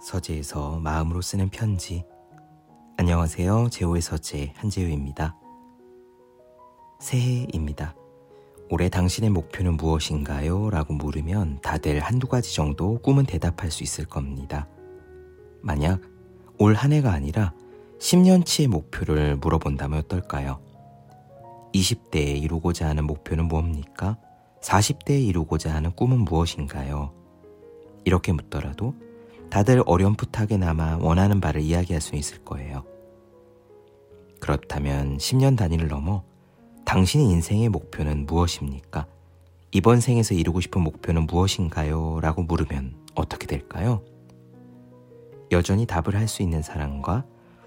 서재에서 마음으로 쓰는 편지. 안녕하세요. 제호의 서재 한재우입니다. 새해입니다. 올해 당신의 목표는 무엇인가요? 라고 물으면 다들 한두 가지 정도 꿈은 대답할 수 있을 겁니다. 만약 올 한 해가 아니라 10년치의 목표를 물어본다면 어떨까요? 20대에 이루고자 하는 목표는 무엇입니까? 40대에 이루고자 하는 꿈은 무엇인가요? 이렇게 묻더라도 다들 어렴풋하게나마 원하는 바를 이야기할 수 있을 거예요. 그렇다면 10년 단위를 넘어 당신의 인생의 목표는 무엇입니까? 이번 생에서 이루고 싶은 목표는 무엇인가요? 라고 물으면 어떻게 될까요? 여전히 답을 할 수 있는 사람과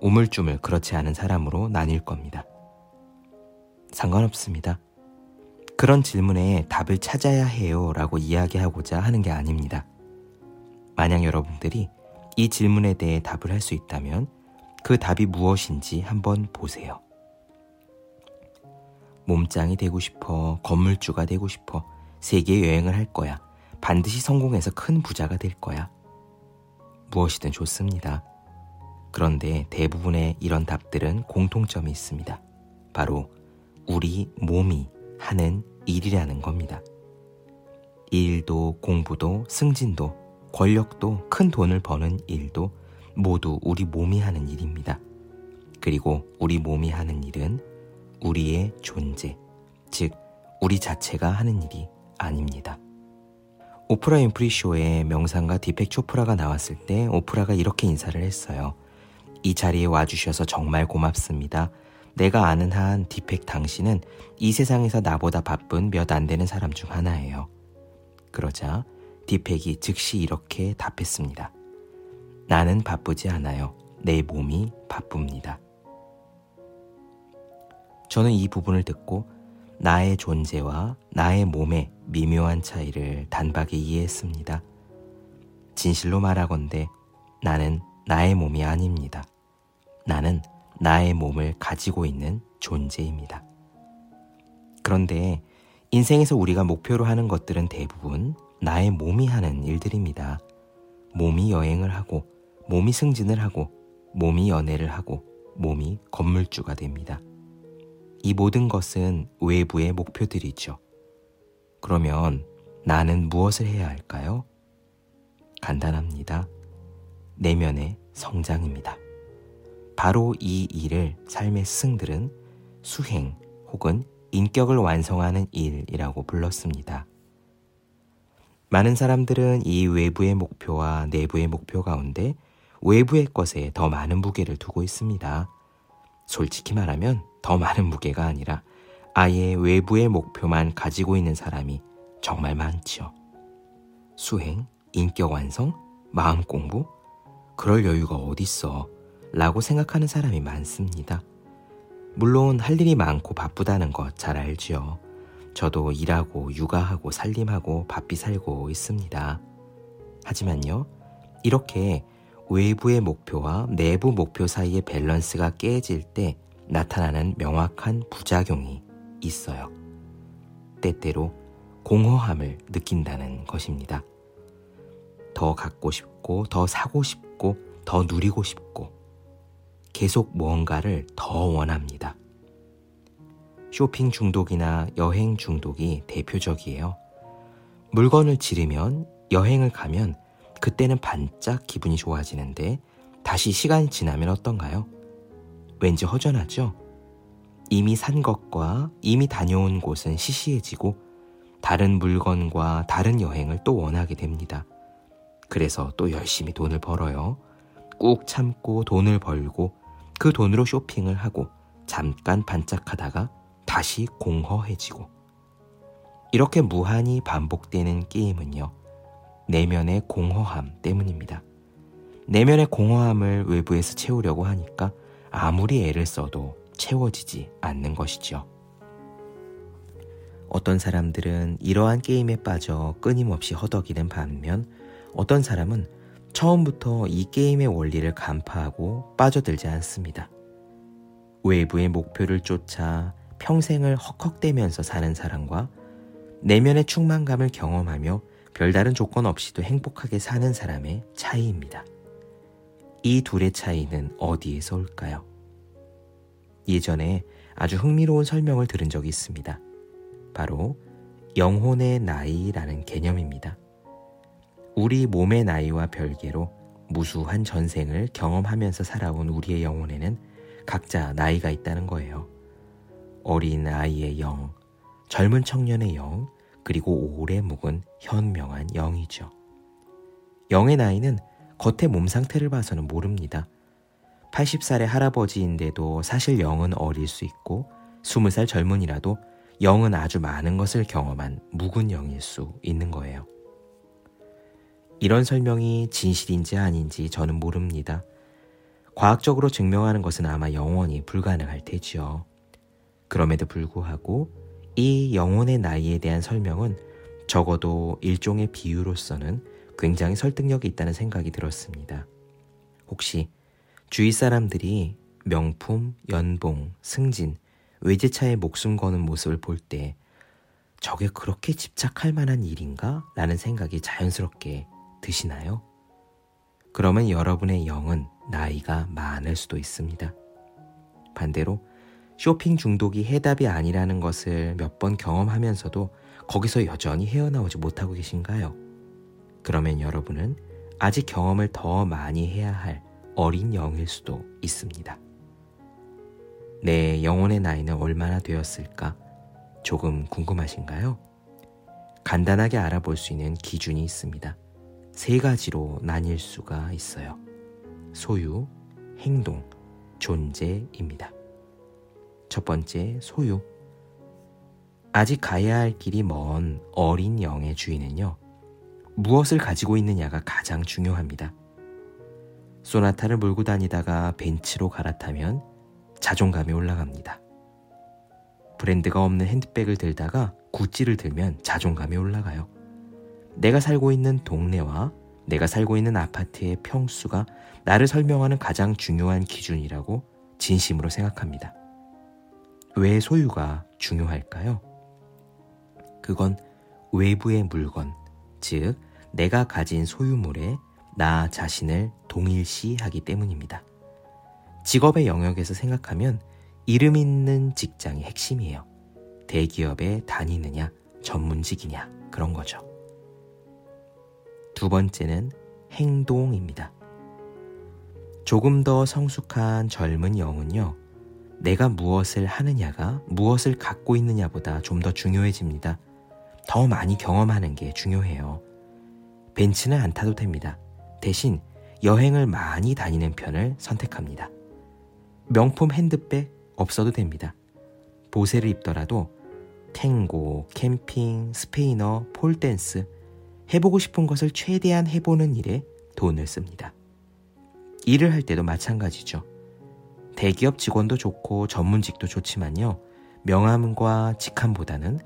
우물쭈물 그렇지 않은 사람으로 나뉠 겁니다. 상관없습니다. 그런 질문에 답을 찾아야 해요 라고 이야기하고자 하는 게 아닙니다. 만약 여러분들이 이 질문에 대해 답을 할 수 있다면 그 답이 무엇인지 한번 보세요. 몸짱이 되고 싶어, 건물주가 되고 싶어, 세계 여행을 할 거야, 반드시 성공해서 큰 부자가 될 거야. 무엇이든 좋습니다. 그런데 대부분의 이런 답들은 공통점이 있습니다. 바로 우리 몸이 하는 일이라는 겁니다. 일도 공부도 승진도 권력도 큰 돈을 버는 일도 모두 우리 몸이 하는 일입니다. 그리고 우리 몸이 하는 일은 우리의 존재, 즉, 우리 자체가 하는 일이 아닙니다. 오프라 윈프리 쇼에 명상가 디펙 초프라가 나왔을 때 오프라가 이렇게 인사를 했어요. 이 자리에 와주셔서 정말 고맙습니다. 내가 아는 한 디펙 당신은 이 세상에서 나보다 바쁜 몇 안 되는 사람 중 하나예요. 그러자 디펙이 즉시 이렇게 답했습니다. 나는 바쁘지 않아요. 내 몸이 바쁩니다. 저는 이 부분을 듣고 나의 존재와 나의 몸의 미묘한 차이를 단박에 이해했습니다. 진실로 말하건대 나는 나의 몸이 아닙니다. 나는 나의 몸을 가지고 있는 존재입니다. 그런데 인생에서 우리가 목표로 하는 것들은 대부분 나의 몸이 하는 일들입니다. 몸이 여행을 하고, 몸이 승진을 하고, 몸이 연애를 하고, 몸이 건물주가 됩니다. 이 모든 것은 외부의 목표들이죠. 그러면 나는 무엇을 해야 할까요? 간단합니다. 내면의 성장입니다. 바로 이 일을 삶의 스승들은 수행 혹은 인격을 완성하는 일이라고 불렀습니다. 많은 사람들은 이 외부의 목표와 내부의 목표 가운데 외부의 것에 더 많은 무게를 두고 있습니다. 솔직히 말하면 더 많은 무게가 아니라 아예 외부의 목표만 가지고 있는 사람이 정말 많지요. 수행, 인격 완성, 마음 공부, 그럴 여유가 어딨어 라고 생각하는 사람이 많습니다. 물론 할 일이 많고 바쁘다는 것 잘 알지요. 저도 일하고 육아하고 살림하고 바삐 살고 있습니다. 하지만요, 이렇게 외부의 목표와 내부 목표 사이의 밸런스가 깨질 때 나타나는 명확한 부작용이 있어요. 때때로 공허함을 느낀다는 것입니다. 더 갖고 싶고, 더 사고 싶고, 더 누리고 싶고, 계속 무언가를 더 원합니다. 쇼핑 중독이나 여행 중독이 대표적이에요. 물건을 지르면 여행을 가면 그때는 반짝 기분이 좋아지는데 다시 시간이 지나면 어떤가요? 왠지 허전하죠? 이미 산 것과 이미 다녀온 곳은 시시해지고 다른 물건과 다른 여행을 또 원하게 됩니다. 그래서 또 열심히 돈을 벌어요. 꾹 참고 돈을 벌고 그 돈으로 쇼핑을 하고 잠깐 반짝하다가 다시 공허해지고 이렇게 무한히 반복되는 게임은요. 내면의 공허함 때문입니다. 내면의 공허함을 외부에서 채우려고 하니까 아무리 애를 써도 채워지지 않는 것이죠. 어떤 사람들은 이러한 게임에 빠져 끊임없이 허덕이는 반면 어떤 사람은 처음부터 이 게임의 원리를 간파하고 빠져들지 않습니다. 외부의 목표를 쫓아 평생을 헉헉대면서 사는 사람과 내면의 충만감을 경험하며 별다른 조건 없이도 행복하게 사는 사람의 차이입니다. 이 둘의 차이는 어디에서 올까요? 예전에 아주 흥미로운 설명을 들은 적이 있습니다. 바로 영혼의 나이라는 개념입니다. 우리 몸의 나이와 별개로 무수한 전생을 경험하면서 살아온 우리의 영혼에는 각자 나이가 있다는 거예요. 어린 아이의 영, 젊은 청년의 영, 그리고 오래 묵은 현명한 영이죠. 영의 나이는 겉의 몸 상태를 봐서는 모릅니다. 80살의 할아버지인데도 사실 영은 어릴 수 있고 20살 젊은이라도 영은 아주 많은 것을 경험한 묵은 영일 수 있는 거예요. 이런 설명이 진실인지 아닌지 저는 모릅니다. 과학적으로 증명하는 것은 아마 영원히 불가능할 테지요. 그럼에도 불구하고 이 영혼의 나이에 대한 설명은 적어도 일종의 비유로서는 굉장히 설득력이 있다는 생각이 들었습니다. 혹시 주위 사람들이 명품, 연봉, 승진, 외제차에 목숨 거는 모습을 볼 때 저게 그렇게 집착할 만한 일인가? 라는 생각이 자연스럽게 드시나요? 그러면 여러분의 영은 나이가 많을 수도 있습니다. 반대로 쇼핑 중독이 해답이 아니라는 것을 몇 번 경험하면서도 거기서 여전히 헤어나오지 못하고 계신가요? 그러면 여러분은 아직 경험을 더 많이 해야 할 어린 영일 수도 있습니다. 내 영혼의 나이는 얼마나 되었을까? 조금 궁금하신가요? 간단하게 알아볼 수 있는 기준이 있습니다. 세 가지로 나뉠 수가 있어요. 소유, 행동, 존재입니다. 첫 번째, 소유. 아직 가야 할 길이 먼 어린 영의 주인은요, 무엇을 가지고 있느냐가 가장 중요합니다. 소나타를 몰고 다니다가 벤츠로 갈아타면 자존감이 올라갑니다. 브랜드가 없는 핸드백을 들다가 구찌를 들면 자존감이 올라가요. 내가 살고 있는 동네와 내가 살고 있는 아파트의 평수가 나를 설명하는 가장 중요한 기준이라고 진심으로 생각합니다. 왜 소유가 중요할까요? 그건 외부의 물건, 즉, 내가 가진 소유물에 나 자신을 동일시하기 때문입니다. 직업의 영역에서 생각하면 이름 있는 직장이 핵심이에요. 대기업에 다니느냐, 전문직이냐, 그런 거죠. 두 번째는 행동입니다. 조금 더 성숙한 젊은 영은요, 내가 무엇을 하느냐가 무엇을 갖고 있느냐보다 좀 더 중요해집니다. 더 많이 경험하는 게 중요해요. 벤츠는 안 타도 됩니다. 대신 여행을 많이 다니는 편을 선택합니다. 명품 핸드백 없어도 됩니다. 보세를 입더라도 탱고, 캠핑, 스페인어, 폴댄스, 해보고 싶은 것을 최대한 해보는 일에 돈을 씁니다. 일을 할 때도 마찬가지죠. 대기업 직원도 좋고 전문직도 좋지만요. 명함과 직함보다는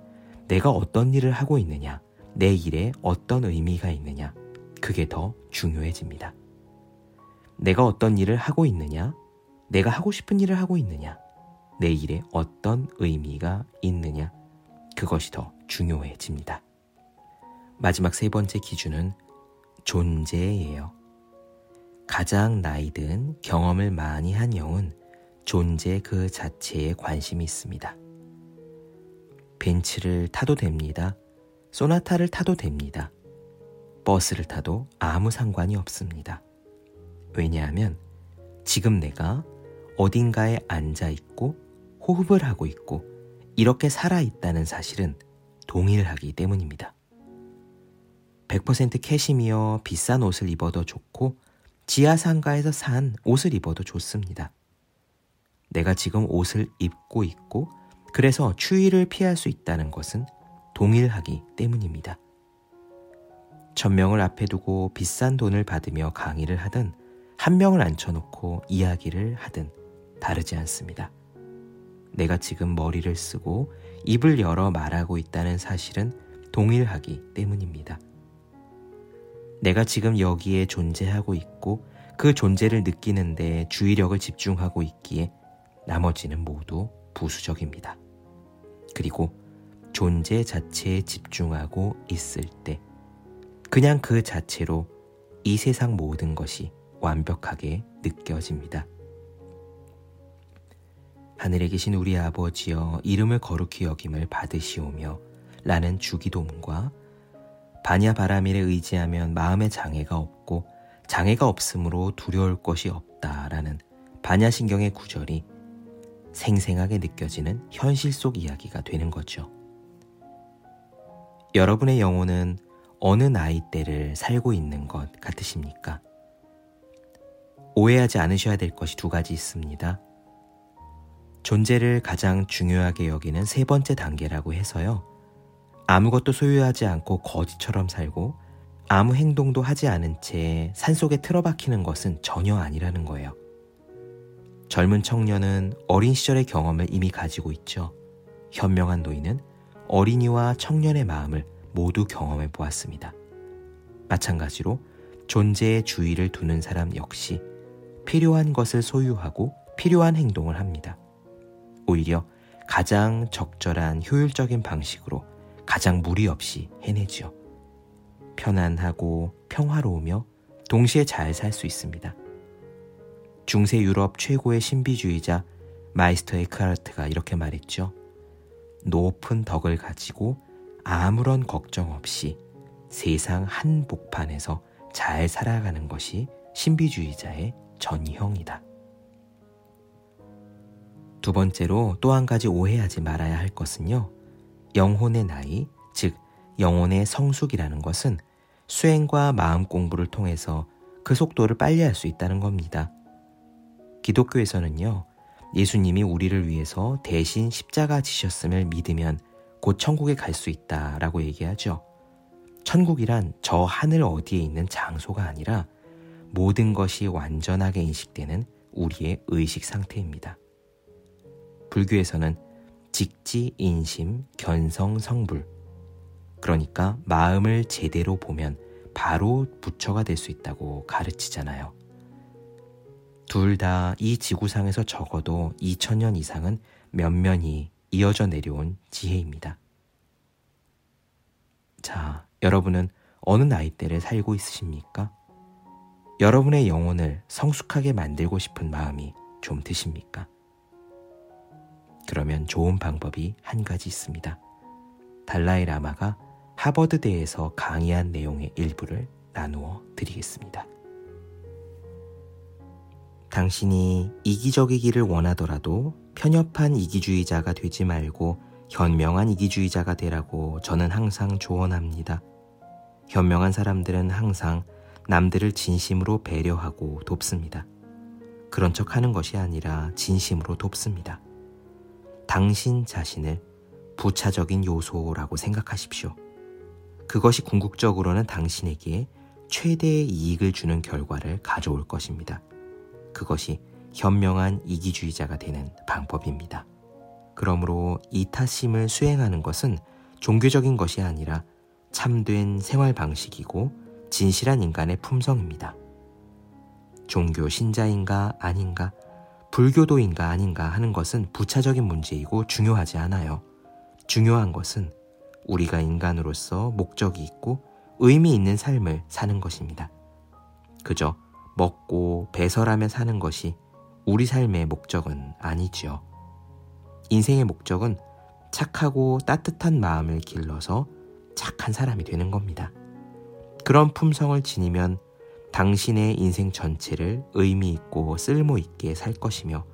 내가 어떤 일을 하고 있느냐, 내 일에 어떤 의미가 있느냐, 그게 더 중요해집니다. 내가 어떤 일을 하고 있느냐, 내가 하고 싶은 일을 하고 있느냐, 내 일에 어떤 의미가 있느냐, 그것이 더 중요해집니다. 마지막 세 번째 기준은 존재예요. 가장 나이 든 경험을 많이 한 영은 존재 그 자체에 관심이 있습니다. 벤츠를 타도 됩니다. 소나타를 타도 됩니다. 버스를 타도 아무 상관이 없습니다. 왜냐하면 지금 내가 어딘가에 앉아 있고 호흡을 하고 있고 이렇게 살아 있다는 사실은 동일하기 때문입니다. 100% 캐시미어 비싼 옷을 입어도 좋고 지하상가에서 산 옷을 입어도 좋습니다. 내가 지금 옷을 입고 있고 그래서 추위를 피할 수 있다는 것은 동일하기 때문입니다. 천명을 앞에 두고 비싼 돈을 받으며 강의를 하든 한 명을 앉혀놓고 이야기를 하든 다르지 않습니다. 내가 지금 머리를 쓰고 입을 열어 말하고 있다는 사실은 동일하기 때문입니다. 내가 지금 여기에 존재하고 있고 그 존재를 느끼는데 주의력을 집중하고 있기에 나머지는 모두 부수적입니다. 그리고 존재 자체에 집중하고 있을 때 그냥 그 자체로 이 세상 모든 것이 완벽하게 느껴집니다. 하늘에 계신 우리 아버지여 이름을 거룩히 여김을 받으시오며 라는 주기도문과 바냐 바라밀에 의지하면 마음의 장애가 없고 장애가 없으므로 두려울 것이 없다라는 반야신경의 구절이 생생하게 느껴지는 현실 속 이야기가 되는 거죠. 여러분의 영혼은 어느 나이 대를 살고 있는 것 같으십니까? 오해하지 않으셔야 될 것이 두 가지 있습니다. 존재를 가장 중요하게 여기는 세 번째 단계라고 해서요. 아무것도 소유하지 않고 거지처럼 살고 아무 행동도 하지 않은 채 산속에 틀어박히는 것은 전혀 아니라는 거예요. 젊은 청년은 어린 시절의 경험을 이미 가지고 있죠. 현명한 노인은 어린이와 청년의 마음을 모두 경험해 보았습니다. 마찬가지로 존재의 주의를 두는 사람 역시 필요한 것을 소유하고 필요한 행동을 합니다. 오히려 가장 적절한 효율적인 방식으로 가장 무리 없이 해내지요. 편안하고 평화로우며 동시에 잘 살 수 있습니다. 중세 유럽 최고의 신비주의자 마이스터 에크하르트가 이렇게 말했죠. 높은 덕을 가지고 아무런 걱정 없이 세상 한복판에서 잘 살아가는 것이 신비주의자의 전형이다. 두 번째로 또 한 가지 오해하지 말아야 할 것은요. 영혼의 나이, 즉 영혼의 성숙이라는 것은 수행과 마음 공부를 통해서 그 속도를 빨리 할 수 있다는 겁니다. 기독교에서는요, 예수님이 우리를 위해서 대신 십자가 지셨음을 믿으면 곧 천국에 갈 수 있다 라고 얘기하죠. 천국이란 저 하늘 어디에 있는 장소가 아니라 모든 것이 완전하게 인식되는 우리의 의식 상태입니다. 불교에서는 직지, 인심, 견성, 성불. 그러니까 마음을 제대로 보면 바로 부처가 될 수 있다고 가르치잖아요. 둘 다 이 지구상에서 적어도 2000년 이상은 면면이 이어져 내려온 지혜입니다. 자, 여러분은 어느 나이대를 살고 있으십니까? 여러분의 영혼을 성숙하게 만들고 싶은 마음이 좀 드십니까? 그러면 좋은 방법이 한 가지 있습니다. 달라이 라마가 하버드대에서 강의한 내용의 일부를 나누어 드리겠습니다. 당신이 이기적이기를 원하더라도 편협한 이기주의자가 되지 말고 현명한 이기주의자가 되라고 저는 항상 조언합니다. 현명한 사람들은 항상 남들을 진심으로 배려하고 돕습니다. 그런 척 하는 것이 아니라 진심으로 돕습니다. 당신 자신을 부차적인 요소라고 생각하십시오. 그것이 궁극적으로는 당신에게 최대의 이익을 주는 결과를 가져올 것입니다. 그것이 현명한 이기주의자가 되는 방법입니다. 그러므로 이타심을 수행하는 것은 종교적인 것이 아니라 참된 생활 방식이고 진실한 인간의 품성입니다. 종교 신자인가 아닌가 불교도인가 아닌가 하는 것은 부차적인 문제이고 중요하지 않아요. 중요한 것은 우리가 인간으로서 목적이 있고 의미 있는 삶을 사는 것입니다. 그저 먹고 배설하며 사는 것이 우리 삶의 목적은 아니지요. 인생의 목적은 착하고 따뜻한 마음을 길러서 착한 사람이 되는 겁니다. 그런 품성을 지니면 당신의 인생 전체를 의미 있고 쓸모 있게 살 것이며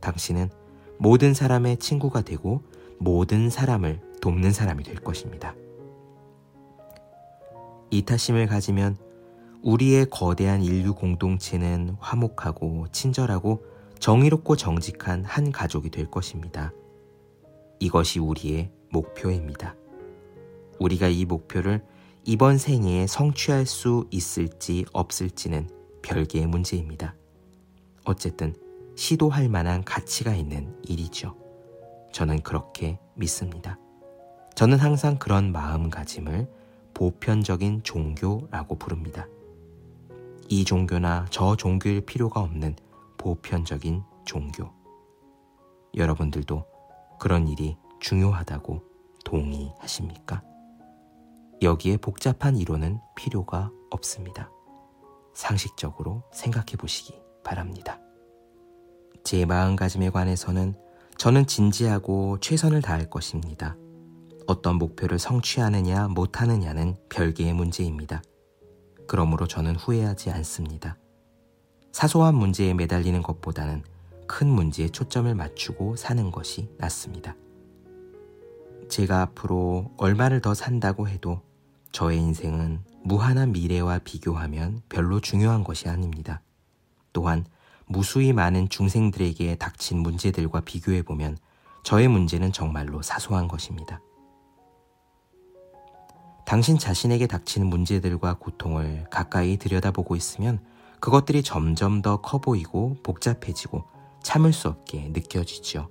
당신은 모든 사람의 친구가 되고 모든 사람을 돕는 사람이 될 것입니다. 이타심을 가지면 우리의 거대한 인류 공동체는 화목하고 친절하고 정의롭고 정직한 한 가족이 될 것입니다. 이것이 우리의 목표입니다. 우리가 이 목표를 이번 생애에 성취할 수 있을지 없을지는 별개의 문제입니다. 어쨌든 시도할 만한 가치가 있는 일이죠. 저는 그렇게 믿습니다. 저는 항상 그런 마음가짐을 보편적인 종교라고 부릅니다. 이 종교나 저 종교일 필요가 없는 보편적인 종교. 여러분들도 그런 일이 중요하다고 동의하십니까? 여기에 복잡한 이론은 필요가 없습니다. 상식적으로 생각해 보시기 바랍니다. 제 마음가짐에 관해서는 저는 진지하고 최선을 다할 것입니다. 어떤 목표를 성취하느냐 못하느냐는 별개의 문제입니다. 그러므로 저는 후회하지 않습니다. 사소한 문제에 매달리는 것보다는 큰 문제에 초점을 맞추고 사는 것이 낫습니다. 제가 앞으로 얼마를 더 산다고 해도 저의 인생은 무한한 미래와 비교하면 별로 중요한 것이 아닙니다. 또한 무수히 많은 중생들에게 닥친 문제들과 비교해보면 저의 문제는 정말로 사소한 것입니다. 당신 자신에게 닥치는 문제들과 고통을 가까이 들여다보고 있으면 그것들이 점점 더 커 보이고 복잡해지고 참을 수 없게 느껴지죠.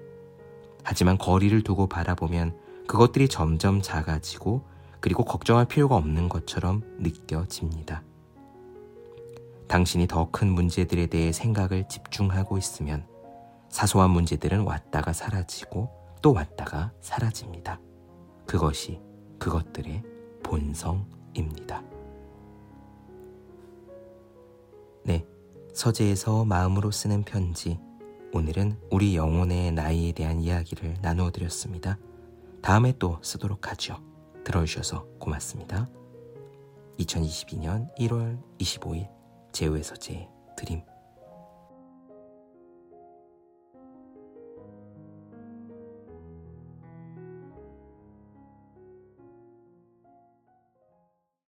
하지만 거리를 두고 바라보면 그것들이 점점 작아지고 그리고 걱정할 필요가 없는 것처럼 느껴집니다. 당신이 더 큰 문제들에 대해 생각을 집중하고 있으면 사소한 문제들은 왔다가 사라지고 또 왔다가 사라집니다. 그것이 그것들의 본성입니다. 네. 서재에서 마음으로 쓰는 편지. 오늘은 우리 영혼의 나이에 대한 이야기를 나누어 드렸습니다. 다음에 또 쓰도록 하죠. 들어주셔서 고맙습니다. 2022년 1월 25일 제우의 서재 드림